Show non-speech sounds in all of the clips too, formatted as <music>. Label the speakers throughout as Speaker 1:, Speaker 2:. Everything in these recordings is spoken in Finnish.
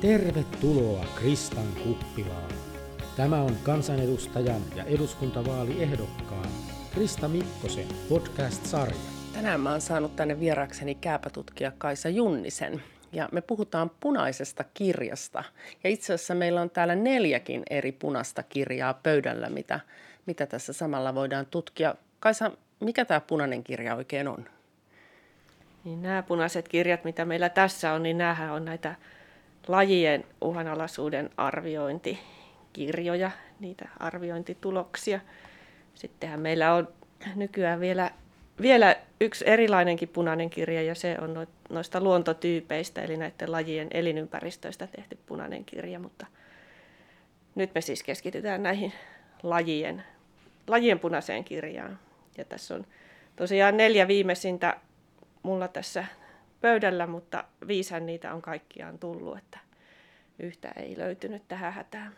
Speaker 1: Tervetuloa Kristan kuppilaan. Tämä on kansanedustajan ja eduskuntavaaliehdokkaan Krista Mikkosen podcast-sarja.
Speaker 2: Tänään mä oon saanut tänne vierakseni kääpätutkija Kaisa Junnisen. Ja me puhutaan punaisesta kirjasta. Ja itse asiassa meillä on täällä neljäkin eri punaista kirjaa pöydällä, mitä, mitä tässä samalla voidaan tutkia. Kaisa, mikä tämä punainen kirja oikein on?
Speaker 3: Niin nämä punaiset kirjat, mitä meillä tässä on, niin nämähän on näitä lajien uhanalaisuuden arviointikirjoja, niitä arviointituloksia. Sittenhän meillä on nykyään vielä, vielä yksi erilainenkin punainen kirja ja se on noista luontotyypeistä eli näiden lajien elinympäristöistä tehty punainen kirja, mutta nyt me siis keskitytään näihin lajien, lajien punaiseen kirjaan. Ja tässä on tosiaan neljä viimeisintä mulla tässä pöydällä, mutta viisän niitä on kaikkiaan tullut, että yhtä ei löytynyt tähän hätään.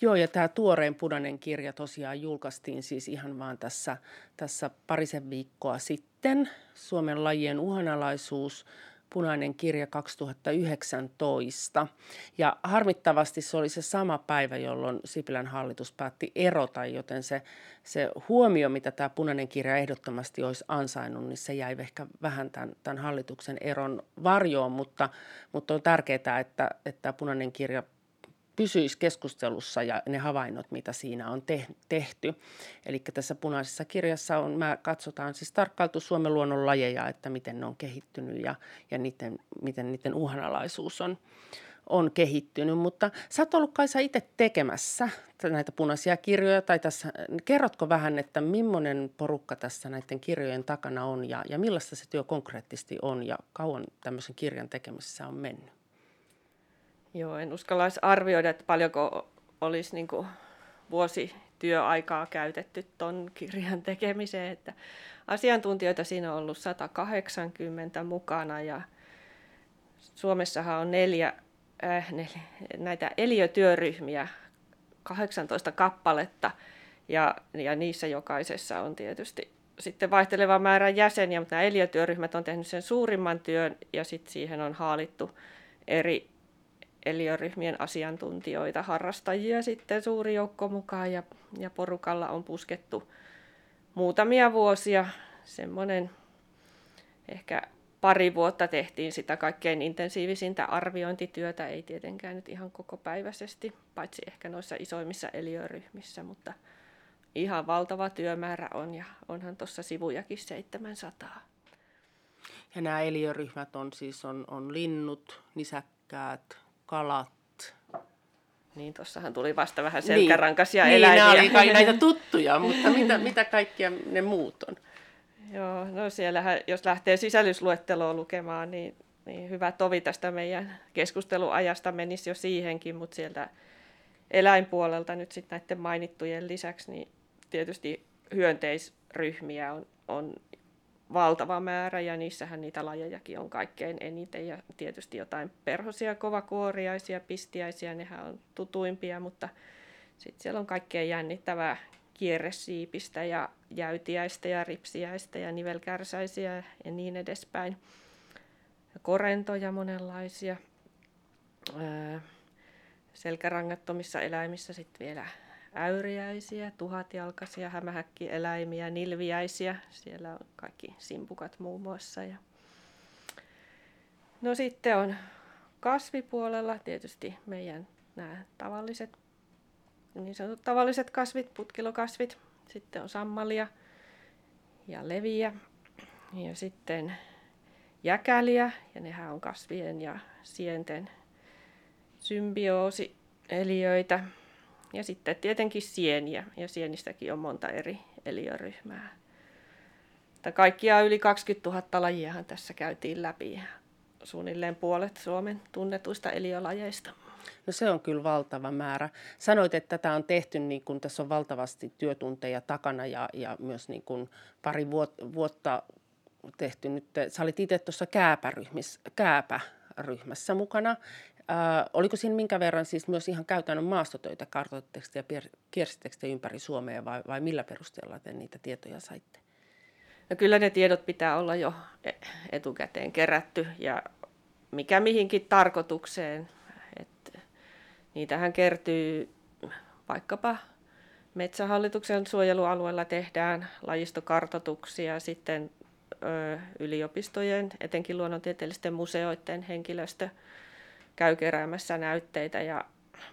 Speaker 2: Joo, ja tämä tuoreen punainen kirja tosiaan julkaistiin siis ihan vaan tässä, tässä parisen viikkoa sitten. Suomen lajien uhanalaisuus punainen kirja 2019. Ja harmittavasti se oli se sama päivä, jolloin Sipilän hallitus päätti erota, joten se, se huomio, mitä tämä punainen kirja ehdottomasti olisi ansainnut, niin se jäi ehkä vähän tämän, tämän hallituksen eron varjoon, mutta, mutta on tärkeää, että, että tämä punainen kirja pysyisi keskustelussa ja ne havainnot, mitä siinä on te- tehty. Eli tässä punaisessa kirjassa on, mä katsotaan siis tarkkailtu Suomen luonnon lajeja, että miten ne on kehittynyt ja, ja niiden, miten niiden uhanalaisuus on, on kehittynyt. Mutta sä oot ollut Kaisa itse tekemässä näitä punaisia kirjoja, tai tässä, kerrotko vähän, että millainen porukka tässä näiden kirjojen takana on ja, ja millaista se työ konkreettisesti on ja kauan tämmöisen kirjan tekemisessä on mennyt?
Speaker 3: Joo, en uskallaisi arvioida, että paljonko olisi niin kuin vuosi työaikaa käytetty tuon kirjan tekemiseen. Että asiantuntijoita siinä on ollut 180 mukana ja Suomessahan on neljä, äh, neljä näitä eliötyöryhmiä, 18 kappaletta ja, ja niissä jokaisessa on tietysti sitten vaihteleva määrä jäseniä, mutta nämä eliötyöryhmät on tehnyt sen suurimman työn ja sitten siihen on haalittu eri eliöryhmien asiantuntijoita, harrastajia sitten suuri joukko mukaan ja, ja porukalla on puskettu muutamia vuosia. Semmoinen ehkä pari vuotta tehtiin sitä kaikkein intensiivisintä arviointityötä, ei tietenkään nyt ihan koko päiväisesti, paitsi ehkä noissa isoimmissa eliöryhmissä, mutta ihan valtava työmäärä on ja onhan tuossa sivujakin 700.
Speaker 2: Ja nämä eliöryhmät on siis on, on linnut, nisäkkäät, kalat.
Speaker 3: Niin, tuossahan tuli vasta vähän selkärankaisia
Speaker 2: niin,
Speaker 3: eläimiä.
Speaker 2: Niin, nämä oli kai <laughs> näitä tuttuja, mutta mitä, mitä kaikkia ne muut on?
Speaker 3: Joo, no siellähän, jos lähtee sisällysluetteloa lukemaan, niin, niin hyvä tovi tästä meidän keskusteluajasta menisi jo siihenkin, mutta sieltä eläinpuolelta nyt sitten näiden mainittujen lisäksi, niin tietysti hyönteisryhmiä on, on valtava määrä ja niissähän niitä lajejakin on kaikkein eniten ja tietysti jotain perhosia, kovakuoriaisia, pistiäisiä, nehän on tutuimpia, mutta sitten siellä on kaikkein jännittävää kierresiipistä ja jäytiäistä ja ripsiäistä ja nivelkärsäisiä ja niin edespäin. Korentoja monenlaisia. selkärangattomissa eläimissä sitten vielä äyriäisiä, tuhatjalkaisia, hämähäkkieläimiä, nilviäisiä. Siellä on kaikki simpukat muun muassa. Ja... No sitten on kasvipuolella tietysti meidän nämä tavalliset, niin sanotut tavalliset kasvit, putkilokasvit. Sitten on sammalia ja leviä ja sitten jäkäliä ja nehän on kasvien ja sienten symbioosieliöitä. Ja sitten tietenkin sieniä, ja sienistäkin on monta eri eliöryhmää. Että kaikkiaan yli 20 000 lajiahan tässä käytiin läpi, suunnilleen puolet Suomen tunnetuista eliölajeista.
Speaker 2: No se on kyllä valtava määrä. Sanoit, että tätä on tehty, niin kun tässä on valtavasti työtunteja takana ja, ja myös niin kun pari vuotta tehty nyt. Sä olit itse tuossa kääpäryhmässä mukana Äh, oliko siinä minkä verran siis myös ihan käytännön maastotöitä, kartoitteko ja kiersittekö ympäri Suomea vai, vai millä perusteella te niitä tietoja saitte?
Speaker 3: No kyllä ne tiedot pitää olla jo e-, etukäteen kerätty ja mikä mihinkin tarkoitukseen. niitähän kertyy vaikkapa Metsähallituksen suojelualueella tehdään lajistokartoituksia, sitten ö, yliopistojen, etenkin luonnontieteellisten museoiden henkilöstö käy keräämässä näytteitä. Ja,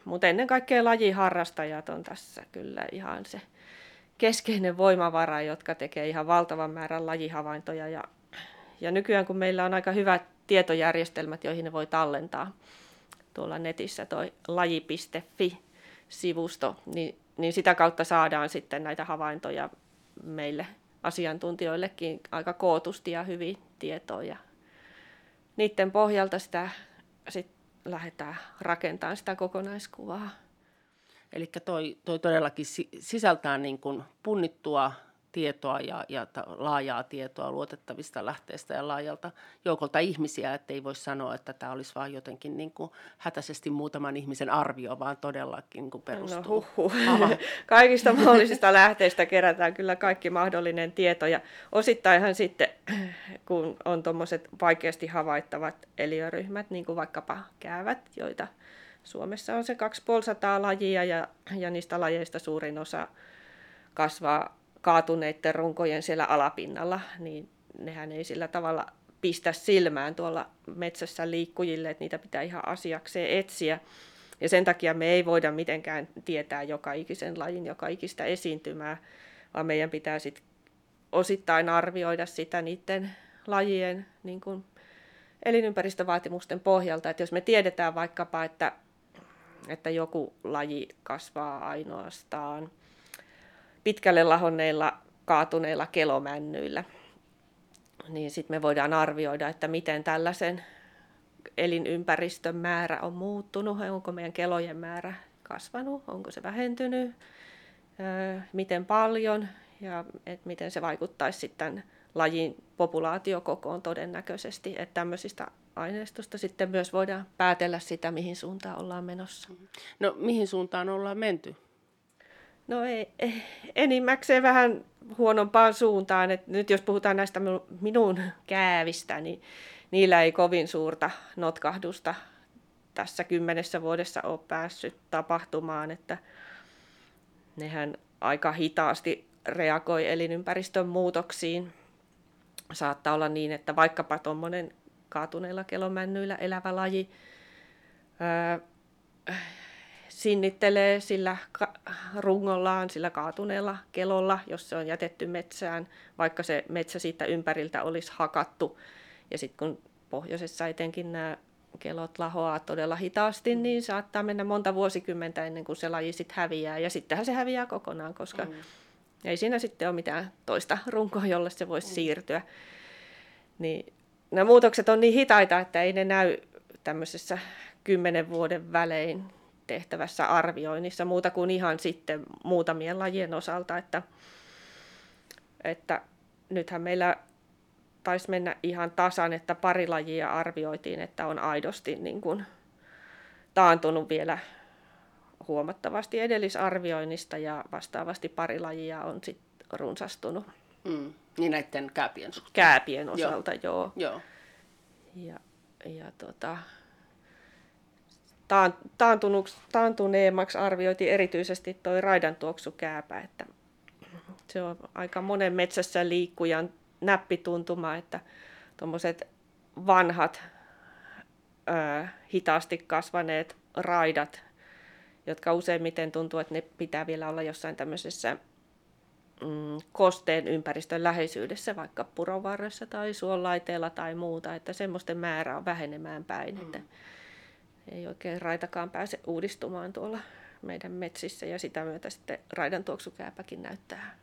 Speaker 3: mutta ennen kaikkea lajiharrastajat on tässä kyllä ihan se keskeinen voimavara, jotka tekee ihan valtavan määrän lajihavaintoja. Ja, ja nykyään kun meillä on aika hyvät tietojärjestelmät, joihin ne voi tallentaa tuolla netissä, toi laji.fi-sivusto, niin niin sitä kautta saadaan sitten näitä havaintoja meille asiantuntijoillekin aika kootusti ja hyvin tietoja. Niiden pohjalta sitä sit lähdetään rakentamaan sitä kokonaiskuvaa.
Speaker 2: Eli toi, toi todellakin sisältää niin kuin punnittua tietoa ja, ja laajaa tietoa luotettavista lähteistä ja laajalta joukolta ihmisiä, ettei voi sanoa, että tämä olisi vain jotenkin niin kuin hätäisesti muutaman ihmisen arvio, vaan todellakin niin kuin perustuu.
Speaker 3: No <laughs> Kaikista mahdollisista lähteistä kerätään kyllä kaikki mahdollinen tieto ja osittainhan sitten, <clears throat> kun on tuommoiset vaikeasti havaittavat eliöryhmät, niin kuin vaikkapa käyvät, joita Suomessa on se 250 lajia ja, ja niistä lajeista suurin osa kasvaa kaatuneiden runkojen siellä alapinnalla, niin nehän ei sillä tavalla pistä silmään tuolla metsässä liikkujille, että niitä pitää ihan asiakseen etsiä. Ja sen takia me ei voida mitenkään tietää joka ikisen lajin, joka ikistä esiintymää, vaan meidän pitää sitten osittain arvioida sitä niiden lajien niin kuin elinympäristövaatimusten pohjalta. Että jos me tiedetään vaikkapa, että, että joku laji kasvaa ainoastaan – pitkälle lahonneilla kaatuneilla kelomännyillä. Niin sitten me voidaan arvioida, että miten tällaisen elinympäristön määrä on muuttunut, onko meidän kelojen määrä kasvanut, onko se vähentynyt, miten paljon ja et miten se vaikuttaisi sitten lajin populaatiokokoon todennäköisesti. Että tämmöisistä aineistosta sitten myös voidaan päätellä sitä, mihin suuntaan ollaan menossa.
Speaker 2: No mihin suuntaan ollaan menty?
Speaker 3: No ei, enimmäkseen vähän huonompaan suuntaan. Et nyt jos puhutaan näistä minun käävistä, niin niillä ei kovin suurta notkahdusta tässä kymmenessä vuodessa ole päässyt tapahtumaan, että nehän aika hitaasti reagoi elinympäristön muutoksiin. Saattaa olla niin, että vaikkapa tuommoinen kaatuneilla kelomännyillä elävä laji ää, sinnittelee sillä rungollaan, sillä kaatuneella kelolla, jos se on jätetty metsään, vaikka se metsä siitä ympäriltä olisi hakattu. Ja sitten kun pohjoisessa etenkin nämä kelot lahoaa todella hitaasti, niin saattaa mennä monta vuosikymmentä ennen kuin se laji sitten häviää. Ja sittenhän se häviää kokonaan, koska mm. ei siinä sitten ole mitään toista runkoa, jolle se voisi mm. siirtyä. Niin nämä muutokset on niin hitaita, että ei ne näy tämmöisessä kymmenen vuoden välein tehtävässä arvioinnissa muuta kuin ihan sitten muutamien lajien osalta, että, että nythän meillä taisi mennä ihan tasan, että pari lajia arvioitiin, että on aidosti niin kuin taantunut vielä huomattavasti edellisarvioinnista ja vastaavasti pari lajia on sitten runsastunut.
Speaker 2: Mm, niin näiden kääpien
Speaker 3: suhteen? Kääpien osalta, joo.
Speaker 2: joo.
Speaker 3: Ja, ja tota, taantuneemmaksi arvioitiin erityisesti tuo raidantuoksukääpä, että se on aika monen metsässä liikkujan näppituntuma, että tuommoiset vanhat ö, hitaasti kasvaneet raidat, jotka useimmiten tuntuu, että ne pitää vielä olla jossain tämmöisessä mm, kosteen ympäristön läheisyydessä, vaikka purovarressa tai suonlaiteella tai muuta, että semmoisten määrä on vähenemään päin. Mm. Että ei oikein raitakaan pääse uudistumaan tuolla meidän metsissä ja sitä myötä sitten raidan tuoksukääpäkin näyttää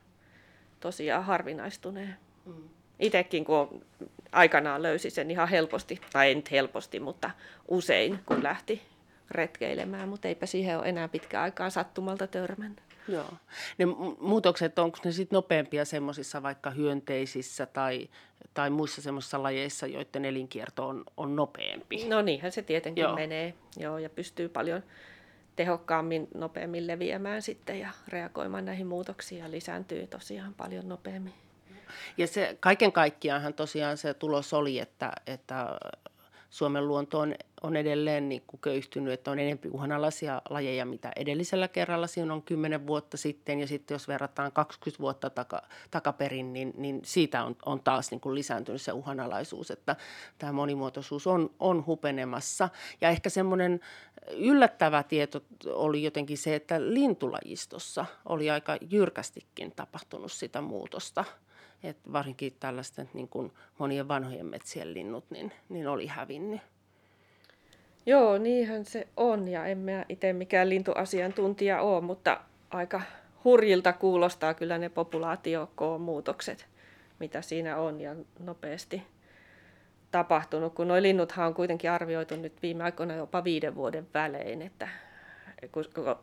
Speaker 3: tosiaan harvinaistuneen. Mm. Itekin kun aikanaan löysi sen ihan helposti, tai ei nyt helposti, mutta usein kun lähti retkeilemään, mutta eipä siihen ole enää pitkä aikaa sattumalta törmännyt.
Speaker 2: Joo. Ne muutokset, onko ne sitten nopeampia semmoisissa vaikka hyönteisissä tai, tai muissa semmoisissa lajeissa, joiden elinkierto on, on nopeampi?
Speaker 3: No niinhän se tietenkin Joo. menee. Joo, ja pystyy paljon tehokkaammin, nopeammin leviämään sitten ja reagoimaan näihin muutoksiin ja lisääntyy tosiaan paljon nopeammin.
Speaker 2: Ja se kaiken kaikkiaanhan tosiaan se tulos oli, että, että Suomen luonto on, on edelleen niin kuin köyhtynyt, että on enemmän uhanalaisia lajeja, mitä edellisellä kerralla. Siinä on 10 vuotta sitten ja sitten jos verrataan 20 vuotta taka, takaperin, niin, niin siitä on, on taas niin kuin lisääntynyt se uhanalaisuus, että tämä monimuotoisuus on, on hupenemassa. Ja ehkä semmoinen yllättävä tieto oli jotenkin se, että lintulajistossa oli aika jyrkästikin tapahtunut sitä muutosta – että varsinkin tällaisten niin kuin monien vanhojen metsien linnut niin, niin oli hävinnyt.
Speaker 3: Joo, niinhän se on ja en mä itse mikään lintuasiantuntija ole, mutta aika hurjilta kuulostaa kyllä ne populaatiokoon-muutokset, mitä siinä on ja nopeasti tapahtunut, kun nuo linnuthan on kuitenkin arvioitu nyt viime aikoina jopa viiden vuoden välein, että,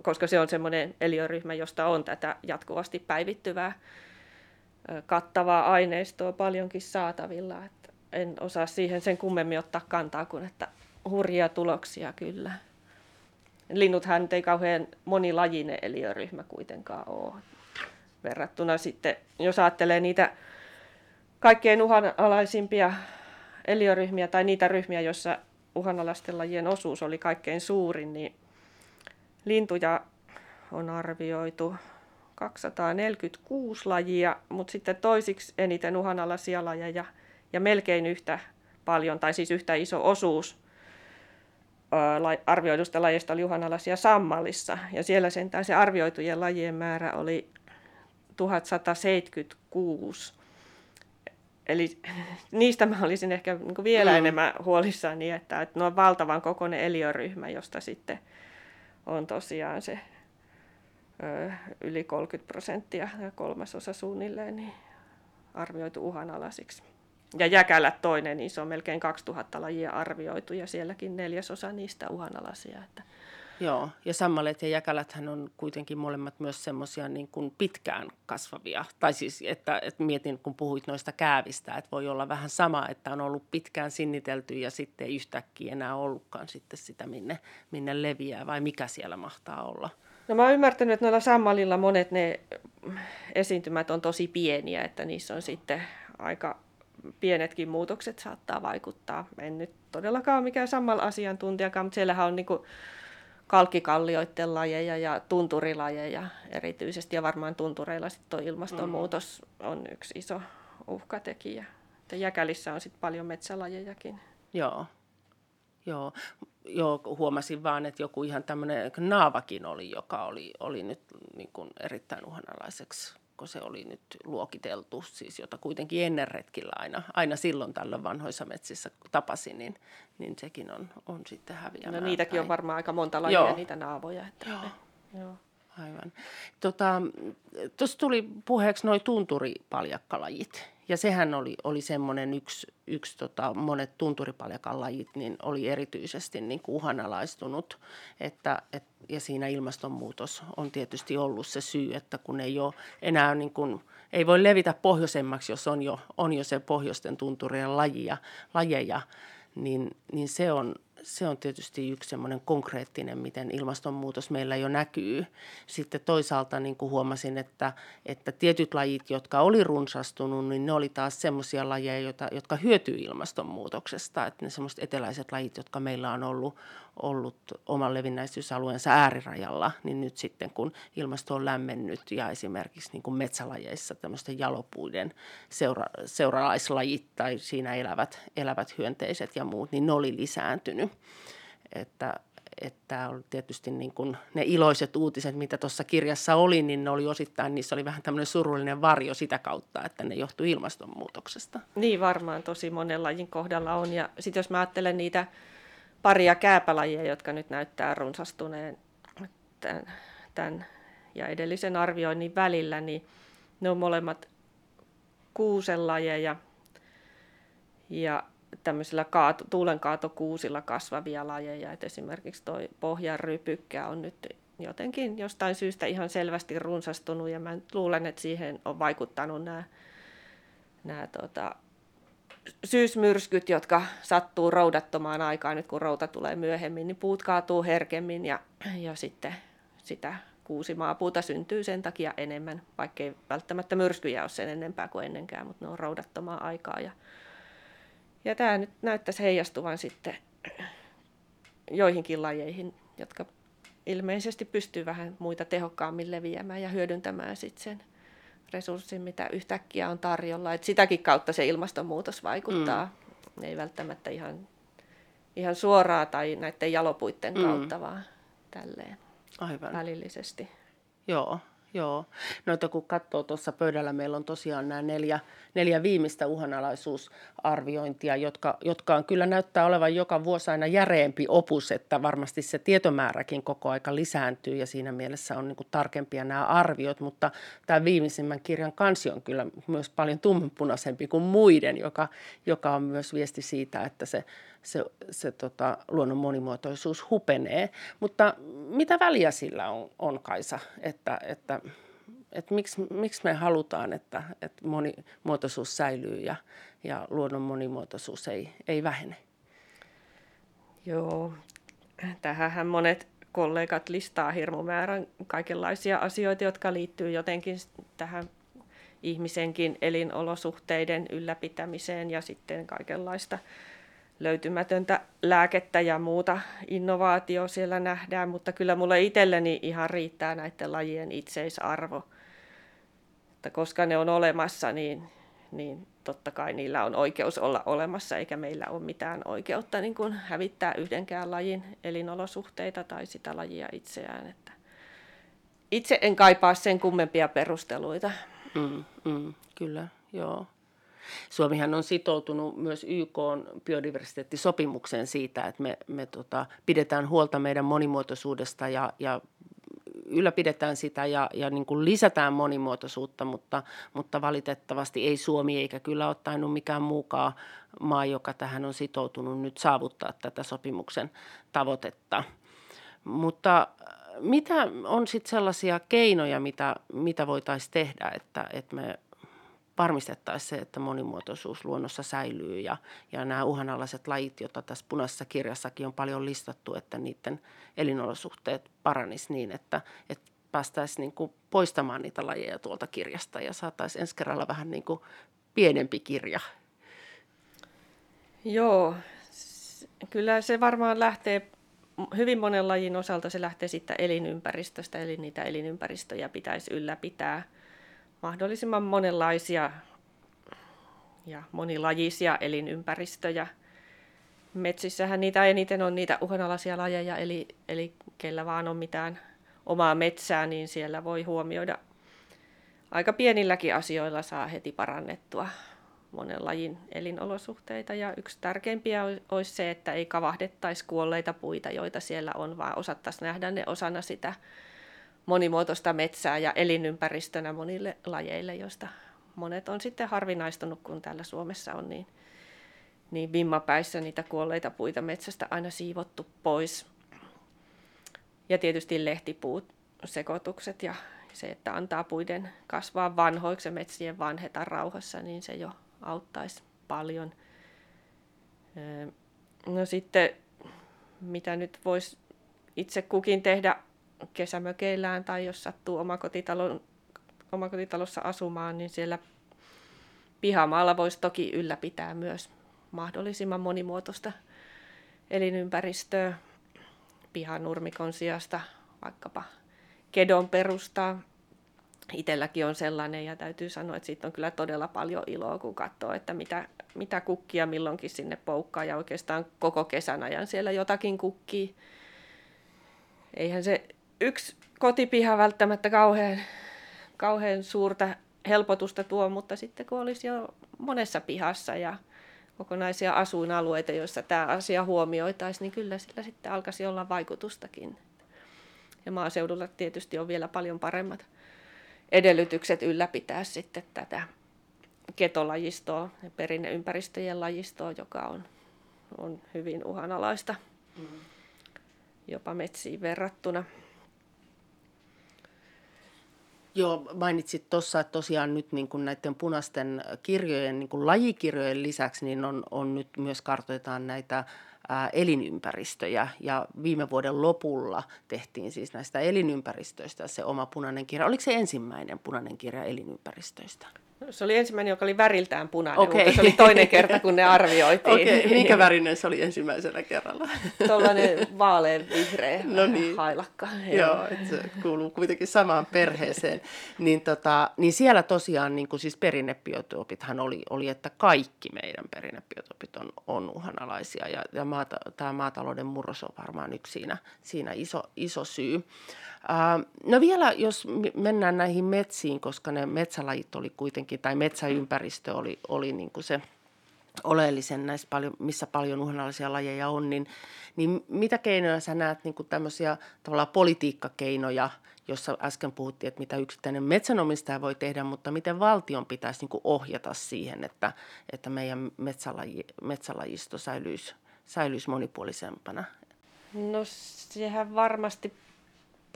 Speaker 3: koska se on semmoinen eliöryhmä, josta on tätä jatkuvasti päivittyvää kattavaa aineistoa paljonkin saatavilla. Että en osaa siihen sen kummemmin ottaa kantaa kuin, että hurjia tuloksia kyllä. Linnuthan ei kauhean monilajinen eliöryhmä kuitenkaan ole. Verrattuna sitten, jos ajattelee niitä kaikkein uhanalaisimpia eliöryhmiä tai niitä ryhmiä, joissa uhanalaisten lajien osuus oli kaikkein suurin, niin lintuja on arvioitu 246 lajia, mutta sitten toisiksi eniten uhanalaisia lajeja ja melkein yhtä paljon, tai siis yhtä iso osuus arvioidusta lajista oli uhanalaisia sammallissa. Ja siellä sentään se arvioitujen lajien määrä oli 1176. Eli <laughs> niistä mä olisin ehkä niin vielä mm. enemmän huolissani, että, että ne on valtavan kokoinen eliöryhmä, josta sitten on tosiaan se yli 30 prosenttia ja kolmasosa suunnilleen niin arvioitu uhanalaisiksi. Ja jäkälät toinen iso, melkein 2000 lajia arvioitu ja sielläkin neljäsosa niistä uhanalaisia. Että
Speaker 2: Joo, ja sammalet ja jäkäläthän on kuitenkin molemmat myös semmoisia niin kuin pitkään kasvavia. Tai siis, että, että mietin, kun puhuit noista käävistä, että voi olla vähän sama, että on ollut pitkään sinnitelty ja sitten ei yhtäkkiä enää ollutkaan sitten sitä, minne, minne leviää, vai mikä siellä mahtaa olla.
Speaker 3: No mä oon ymmärtänyt, että noilla sammalilla monet ne esiintymät on tosi pieniä, että niissä on sitten aika pienetkin muutokset saattaa vaikuttaa. En nyt todellakaan ole mikään sammal-asiantuntijakaan, mutta siellähän on niinku kalkkikallioiden lajeja ja tunturilajeja erityisesti. Ja varmaan tuntureilla sitten tuo ilmastonmuutos on yksi iso uhkatekijä. Että jäkälissä on sitten paljon metsälajejakin.
Speaker 2: Joo. Joo joo, huomasin vaan, että joku ihan tämmöinen naavakin oli, joka oli, oli nyt niin kuin erittäin uhanalaiseksi, se oli nyt luokiteltu, siis jota kuitenkin ennen retkillä aina, aina silloin tällöin vanhoissa metsissä tapasin, niin, niin sekin on, on sitten häviämään.
Speaker 3: No niitäkin on varmaan aika monta lajia, joo. niitä naavoja. Että
Speaker 2: joo. Ne, joo. Aivan. Tuossa tota, tuli puheeksi noin tunturipaljakkalajit. Ja sehän oli, oli semmoinen yksi, yksi tota, monet tunturipaljakan lajit niin oli erityisesti niin kuin uhanalaistunut. Että, et, ja siinä ilmastonmuutos on tietysti ollut se syy, että kun ei ole enää niin kuin, ei voi levitä pohjoisemmaksi, jos on jo, on jo se pohjoisten tunturien lajia, lajeja, niin, niin se on, se on tietysti yksi semmoinen konkreettinen, miten ilmastonmuutos meillä jo näkyy. Sitten toisaalta niin kuin huomasin, että, että tietyt lajit, jotka oli runsastunut, niin ne oli taas semmoisia lajeja, jotka hyötyy ilmastonmuutoksesta. Että ne semmoiset eteläiset lajit, jotka meillä on ollut, ollut oman levinnäisyysalueensa äärirajalla, niin nyt sitten kun ilmasto on lämmennyt ja esimerkiksi niin kuin metsälajeissa tämmöisten jalopuiden seura, seuralaislajit tai siinä elävät, elävät hyönteiset ja muut, niin ne oli lisääntynyt. Että, että oli tietysti niin kuin ne iloiset uutiset, mitä tuossa kirjassa oli, niin ne oli osittain, niissä oli vähän tämmöinen surullinen varjo sitä kautta, että ne johtui ilmastonmuutoksesta.
Speaker 3: Niin varmaan tosi monen lajin kohdalla on. Ja sitten jos mä ajattelen niitä paria kääpälajia, jotka nyt näyttää runsastuneen tämän, tämän ja edellisen arvioinnin välillä, niin ne on molemmat kuuselajeja ja tämmöisillä kaatu, tuulenkaatokuusilla kasvavia lajeja. Et esimerkiksi tuo pohjanrypykkä on nyt jotenkin jostain syystä ihan selvästi runsastunut ja mä luulen, että siihen on vaikuttanut nämä, nämä tota, syysmyrskyt, jotka sattuu roudattomaan aikaan, nyt kun routa tulee myöhemmin, niin puut kaatuu herkemmin ja, ja sitten sitä kuusimaapuuta syntyy sen takia enemmän, vaikkei välttämättä myrskyjä ole sen enempää kuin ennenkään, mutta ne on roudattomaan aikaa. Ja Ja tämä nyt näyttäisi heijastuvan sitten joihinkin lajeihin, jotka ilmeisesti pystyy vähän muita tehokkaammin leviämään ja hyödyntämään sitten sen resurssin, mitä yhtäkkiä on tarjolla. Et sitäkin kautta se ilmastonmuutos vaikuttaa. Mm. Ei välttämättä ihan, ihan suoraan tai näiden jalopuitten mm. kautta, vaan tälleen Aivan. välillisesti.
Speaker 2: Joo, Joo, noita kun katsoo tuossa pöydällä, meillä on tosiaan nämä neljä, neljä viimeistä uhanalaisuusarviointia, jotka, jotka on kyllä näyttää olevan joka vuosi aina järeempi opus, että varmasti se tietomääräkin koko aika lisääntyy ja siinä mielessä on niin kuin tarkempia nämä arviot, mutta tämä viimeisimmän kirjan kansi on kyllä myös paljon tummanpunaisempi kuin muiden, joka, joka on myös viesti siitä, että se se, se tota, luonnon monimuotoisuus hupenee. Mutta mitä väliä sillä on, on Kaisa, että, että, että miksi, miksi me halutaan, että, että monimuotoisuus säilyy ja, ja luonnon monimuotoisuus ei, ei vähene?
Speaker 3: Joo, tähän monet kollegat listaa hirmumäärän kaikenlaisia asioita, jotka liittyy jotenkin tähän ihmisenkin elinolosuhteiden ylläpitämiseen ja sitten kaikenlaista löytymätöntä lääkettä ja muuta innovaatio siellä nähdään, mutta kyllä mulle itselleni ihan riittää näiden lajien itseisarvo. Että koska ne on olemassa, niin, niin totta kai niillä on oikeus olla olemassa, eikä meillä ole mitään oikeutta niin kuin hävittää yhdenkään lajin elinolosuhteita tai sitä lajia itseään. Että itse en kaipaa sen kummempia perusteluita.
Speaker 2: Mm, mm, kyllä, joo. Suomihan on sitoutunut myös YK biodiversiteettisopimukseen siitä, että me, me tota, pidetään huolta meidän monimuotoisuudesta ja, ja ylläpidetään sitä ja, ja niin kuin lisätään monimuotoisuutta, mutta, mutta valitettavasti ei Suomi eikä kyllä ole tainnut mikään muukaan maa, joka tähän on sitoutunut nyt saavuttaa tätä sopimuksen tavoitetta. Mutta mitä on sitten sellaisia keinoja, mitä, mitä voitaisiin tehdä, että, että me varmistettaisiin se, että monimuotoisuus luonnossa säilyy ja, ja nämä uhanalaiset lajit, joita tässä punaisessa kirjassakin on paljon listattu, että niiden elinolosuhteet paranis niin, että, että päästäisiin niin kuin poistamaan niitä lajeja tuolta kirjasta ja saataisiin ensi kerralla vähän niin kuin pienempi kirja.
Speaker 3: Joo, kyllä se varmaan lähtee hyvin monen lajin osalta se lähtee sitten elinympäristöstä, eli niitä elinympäristöjä pitäisi ylläpitää – mahdollisimman monenlaisia ja monilajisia elinympäristöjä. Metsissähän niitä eniten on niitä uhanalaisia lajeja, eli, eli kellä vaan on mitään omaa metsää, niin siellä voi huomioida aika pienilläkin asioilla saa heti parannettua monen lajin elinolosuhteita. Ja yksi tärkeimpiä olisi se, että ei kavahdettaisi kuolleita puita, joita siellä on, vaan osattaisiin nähdä ne osana sitä monimuotoista metsää ja elinympäristönä monille lajeille, joista monet on sitten harvinaistunut, kun täällä Suomessa on niin, niin vimmapäissä niitä kuolleita puita metsästä aina siivottu pois. Ja tietysti lehtipuut, sekoitukset ja se, että antaa puiden kasvaa vanhoiksi ja metsien vanheta rauhassa, niin se jo auttaisi paljon. No sitten, mitä nyt voisi itse kukin tehdä kesämökeillään tai jos sattuu omakotitalossa asumaan, niin siellä pihamaalla voisi toki ylläpitää myös mahdollisimman monimuotoista elinympäristöä pihanurmikon sijasta vaikkapa kedon perustaa. Itelläkin on sellainen ja täytyy sanoa, että siitä on kyllä todella paljon iloa, kun katsoo, että mitä, mitä kukkia milloinkin sinne poukkaa ja oikeastaan koko kesän ajan siellä jotakin kukkii. Eihän se yksi kotipiha välttämättä kauhean, kauhean suurta helpotusta tuo, mutta sitten kun olisi jo monessa pihassa ja kokonaisia asuinalueita, joissa tämä asia huomioitaisiin, niin kyllä sillä sitten alkaisi olla vaikutustakin. Ja maaseudulla tietysti on vielä paljon paremmat edellytykset ylläpitää sitten tätä ketolajistoa, perinneympäristöjen lajistoa, joka on, on hyvin uhanalaista mm. jopa metsiin verrattuna.
Speaker 2: Joo, mainitsit tuossa, että tosiaan nyt niin kuin näiden punaisten kirjojen, niin kuin lajikirjojen lisäksi, niin on, on nyt myös kartoitetaan näitä ää, elinympäristöjä. Ja viime vuoden lopulla tehtiin siis näistä elinympäristöistä se oma punainen kirja. Oliko se ensimmäinen punainen kirja elinympäristöistä?
Speaker 3: Se oli ensimmäinen, joka oli väriltään punainen, okay. mutta se oli toinen kerta, kun ne arvioitiin.
Speaker 2: Okei, okay. minkä värinen se oli ensimmäisellä kerralla?
Speaker 3: Tuollainen vaaleanvihreä no niin. hailakka.
Speaker 2: Joo, se kuuluu kuitenkin samaan perheeseen. niin, tota, niin siellä tosiaan niin kuin siis perinnebiotopithan oli, oli, että kaikki meidän perinnebiotopit on, on uhanalaisia. Ja, ja maata, tämä maatalouden murros on varmaan yksi siinä, siinä iso, iso syy. No vielä, jos mennään näihin metsiin, koska ne metsälajit oli kuitenkin, tai metsäympäristö oli, oli niin kuin se oleellisen näissä paljon, missä paljon uhanalaisia lajeja on, niin, niin mitä keinoja sä näet niin kuin tämmöisiä tavallaan politiikkakeinoja, jossa äsken puhuttiin, että mitä yksittäinen metsänomistaja voi tehdä, mutta miten valtion pitäisi niin kuin ohjata siihen, että, että meidän metsälaji, metsälajisto säilyisi, säilyisi monipuolisempana?
Speaker 3: No sehän varmasti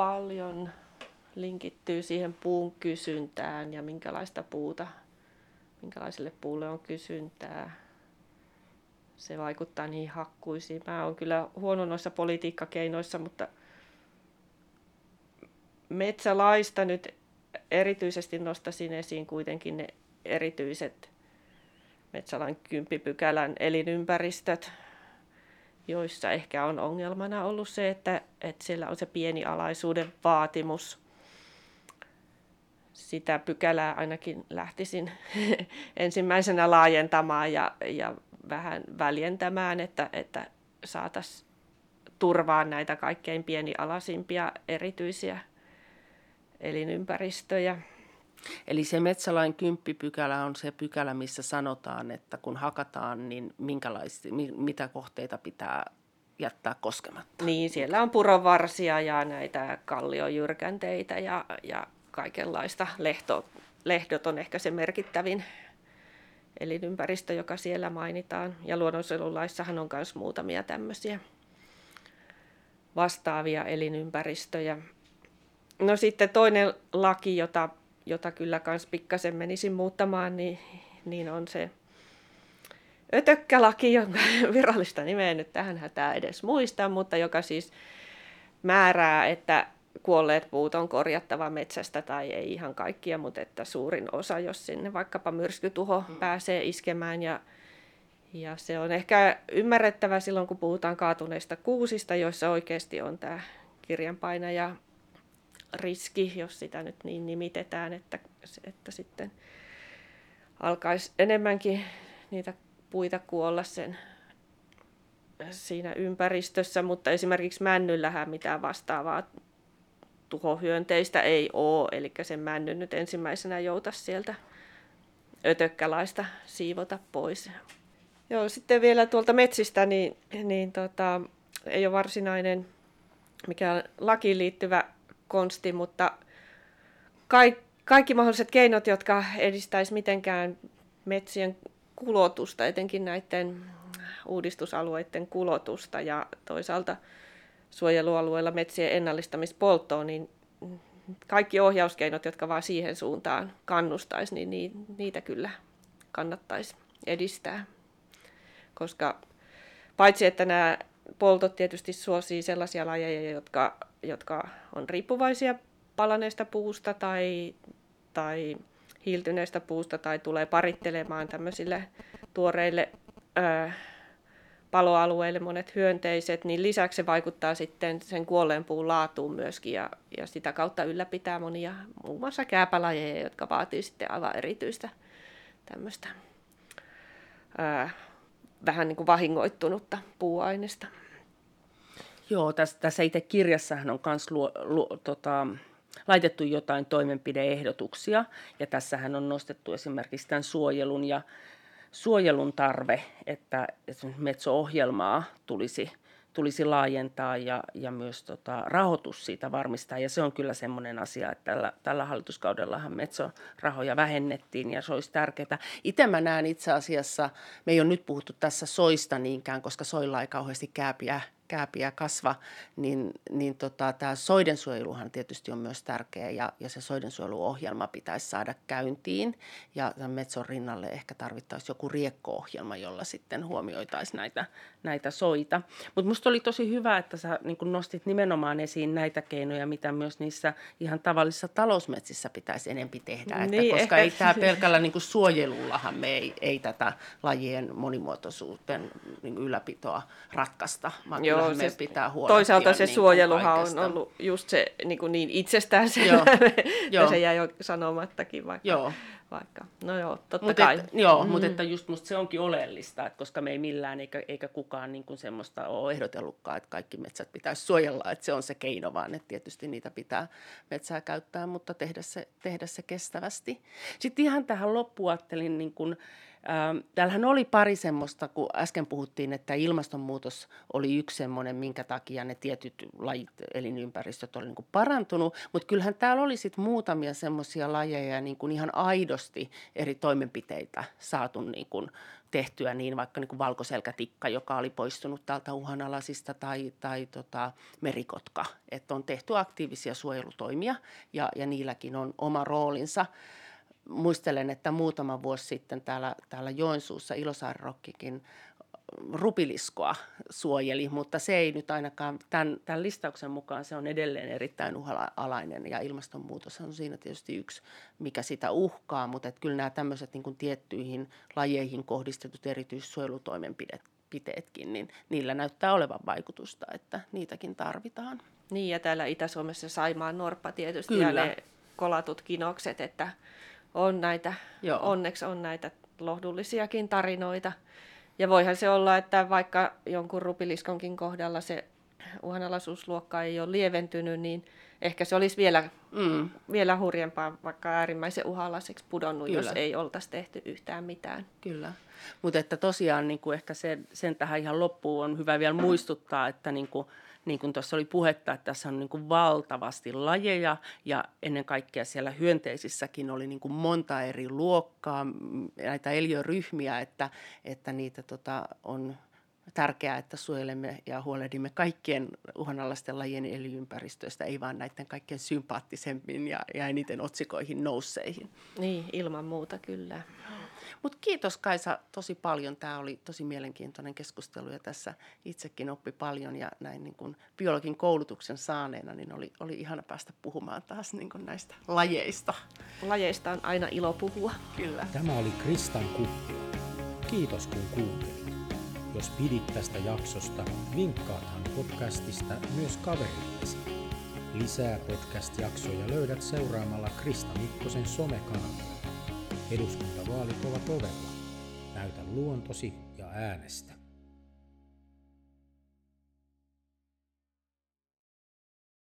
Speaker 3: paljon linkittyy siihen puun kysyntään ja minkälaista puuta, minkälaiselle puulle on kysyntää. Se vaikuttaa niihin hakkuisiin. Mä oon kyllä huono noissa politiikkakeinoissa, mutta metsälaista nyt erityisesti nostasin esiin kuitenkin ne erityiset metsälain 10 pykälän elinympäristöt, joissa ehkä on ongelmana ollut se, että, että siellä on se pieni alaisuuden vaatimus. Sitä pykälää ainakin lähtisin <laughs> ensimmäisenä laajentamaan ja, ja vähän väljentämään, että, että saataisiin turvaa näitä kaikkein pienialaisimpia erityisiä elinympäristöjä.
Speaker 2: Eli se metsälain kymppipykälä on se pykälä, missä sanotaan, että kun hakataan, niin mitä kohteita pitää jättää koskematta.
Speaker 3: Niin, siellä on purovarsia ja näitä kalliojyrkänteitä ja, ja kaikenlaista. Lehto, lehdot on ehkä se merkittävin elinympäristö, joka siellä mainitaan. Ja luonnonsuojelulaissahan on myös muutamia tämmöisiä vastaavia elinympäristöjä. No sitten toinen laki, jota jota kyllä kans pikkasen menisin muuttamaan, niin, niin on se ötökkälaki, jonka <laughs> virallista nimeä nyt tähän hätää edes muista, mutta joka siis määrää, että kuolleet puut on korjattava metsästä tai ei ihan kaikkia, mutta että suurin osa, jos sinne vaikkapa myrskytuho mm. pääsee iskemään ja ja se on ehkä ymmärrettävä silloin, kun puhutaan kaatuneista kuusista, joissa oikeasti on tämä kirjanpainaja riski, jos sitä nyt niin nimitetään, että, että sitten alkaisi enemmänkin niitä puita kuolla sen siinä ympäristössä, mutta esimerkiksi männyllähän mitään vastaavaa tuhohyönteistä ei ole, eli sen männyn nyt ensimmäisenä jouta sieltä ötökkälaista siivota pois. Joo, sitten vielä tuolta metsistä, niin, niin tota, ei ole varsinainen mikä lakiin liittyvä konsti, mutta kaikki, kaikki mahdolliset keinot, jotka edistäisi mitenkään metsien kulotusta, etenkin näiden uudistusalueiden kulotusta ja toisaalta suojelualueella metsien ennallistamispolttoon, niin kaikki ohjauskeinot, jotka vaan siihen suuntaan kannustaisi, niin niitä kyllä kannattaisi edistää. Koska paitsi että nämä poltot tietysti suosii sellaisia lajeja, jotka jotka on riippuvaisia palaneesta puusta tai, tai hiiltyneestä puusta tai tulee parittelemaan tämmöisille tuoreille ää, paloalueille monet hyönteiset, niin lisäksi se vaikuttaa sitten sen kuolleen puun laatuun myöskin ja, ja sitä kautta ylläpitää monia muun muassa kääpälajeja, jotka vaatii sitten aivan erityistä tämmöistä vähän niin kuin vahingoittunutta puuainesta.
Speaker 2: Joo, tässä, tässä itse kirjassahan on myös tota, laitettu jotain toimenpideehdotuksia, ja tässähän on nostettu esimerkiksi tämän suojelun ja suojelun tarve, että metso-ohjelmaa tulisi, tulisi laajentaa ja, ja myös tota, rahoitus siitä varmistaa. Ja se on kyllä semmoinen asia, että tällä, tällä hallituskaudellahan metso-rahoja vähennettiin ja se olisi tärkeää. Itse mä näen itse asiassa, me ei ole nyt puhuttu tässä soista niinkään, koska soilla ei kauheasti kääpiä kääpiä kasva, niin, niin tota, tämä soidensuojeluhan tietysti on myös tärkeä ja, ja se soidensuojeluohjelma pitäisi saada käyntiin. Ja Metson rinnalle ehkä tarvittaisiin joku riekko-ohjelma, jolla sitten huomioitaisiin näitä, näitä soita. Mutta minusta oli tosi hyvä, että sä niin nostit nimenomaan esiin näitä keinoja, mitä myös niissä ihan tavallisissa talousmetsissä pitäisi enempi tehdä. Että niin, koska ehkä... ei tämä pelkällä niin ylläpitollahan me ei, ei tätä lajien monimuotoisuuden niin ylläpitoa ratkaista, vaan Joo, kyllä me pitää huolehtia.
Speaker 3: Toisaalta se niin suojeluhan on ollut just se niin, kuin niin itsestään se, <laughs> Joo. se jäi jo sanomattakin vaikka. Joo. Vaikka. No joo, totta
Speaker 2: mut
Speaker 3: kai.
Speaker 2: Et, joo, mm. mutta että just musta se onkin oleellista, että koska me ei millään eikä, eikä kukaan niin kuin semmoista ole ehdotellutkaan, että kaikki metsät pitäisi suojella, että se on se keino, vaan että tietysti niitä pitää metsää käyttää, mutta tehdä se, tehdä se kestävästi. Sitten ihan tähän loppuun ajattelin, niin kuin, täällähän oli pari semmoista, kun äsken puhuttiin, että ilmastonmuutos oli yksi semmoinen, minkä takia ne tietyt lajit, elinympäristöt oli niin parantunut, mutta kyllähän täällä oli sitten muutamia semmoisia lajeja niin kuin ihan aidosti eri toimenpiteitä saatu niin kuin tehtyä, niin vaikka niin kuin valkoselkätikka, joka oli poistunut täältä uhanalaisista, tai, tai tota, merikotka, että on tehty aktiivisia suojelutoimia ja, ja niilläkin on oma roolinsa muistelen, että muutama vuosi sitten täällä, täällä Joensuussa Ilosaarrokkikin rupiliskoa suojeli, mutta se ei nyt ainakaan, tämän, tämän listauksen mukaan se on edelleen erittäin uhala-alainen ja ilmastonmuutos on siinä tietysti yksi, mikä sitä uhkaa, mutta että kyllä nämä tämmöiset niin tiettyihin lajeihin kohdistetut erityissuojelutoimenpiteetkin, niin niillä näyttää olevan vaikutusta, että niitäkin tarvitaan.
Speaker 3: Niin ja täällä Itä-Suomessa Saimaan norppa tietysti kyllä. ja ne kolatut kinokset, että on näitä, Joo. onneksi on näitä lohdullisiakin tarinoita. Ja voihan se olla, että vaikka jonkun rupiliskonkin kohdalla se uhanalaisuusluokka ei ole lieventynyt, niin ehkä se olisi vielä, mm. vielä hurjempaa, vaikka äärimmäisen uhalaiseksi pudonnut, Kyllä. jos ei oltaisi tehty yhtään mitään.
Speaker 2: Kyllä. Mutta että tosiaan niin kuin ehkä sen, sen tähän ihan loppuun on hyvä vielä muistuttaa, että niin kuin, niin kuin tuossa oli puhetta, että tässä on niin kuin valtavasti lajeja ja ennen kaikkea siellä hyönteisissäkin oli niin kuin monta eri luokkaa, näitä eliöryhmiä, että, että niitä tota, on tärkeää, että suojelemme ja huolehdimme kaikkien uhanalaisten lajien eliympäristöistä, ei vaan näiden kaikkein sympaattisemmin ja, ja eniten otsikoihin nousseihin.
Speaker 3: Niin, ilman muuta kyllä.
Speaker 2: Mutta kiitos Kaisa tosi paljon. Tämä oli tosi mielenkiintoinen keskustelu ja tässä itsekin oppi paljon ja näin niin kuin biologin koulutuksen saaneena niin oli, oli ihana päästä puhumaan taas niin kuin näistä lajeista.
Speaker 3: Lajeista on aina ilo puhua.
Speaker 2: Kyllä.
Speaker 1: Tämä oli Kristan kuppi. Kiitos kun kuuntelit. Jos pidit tästä jaksosta, vinkkaathan podcastista myös kaverillesi. Lisää podcast-jaksoja löydät seuraamalla Krista Mikkosen somekanavia. Eduskuntavaalit ovat ovella. Näytä luontosi ja äänestä.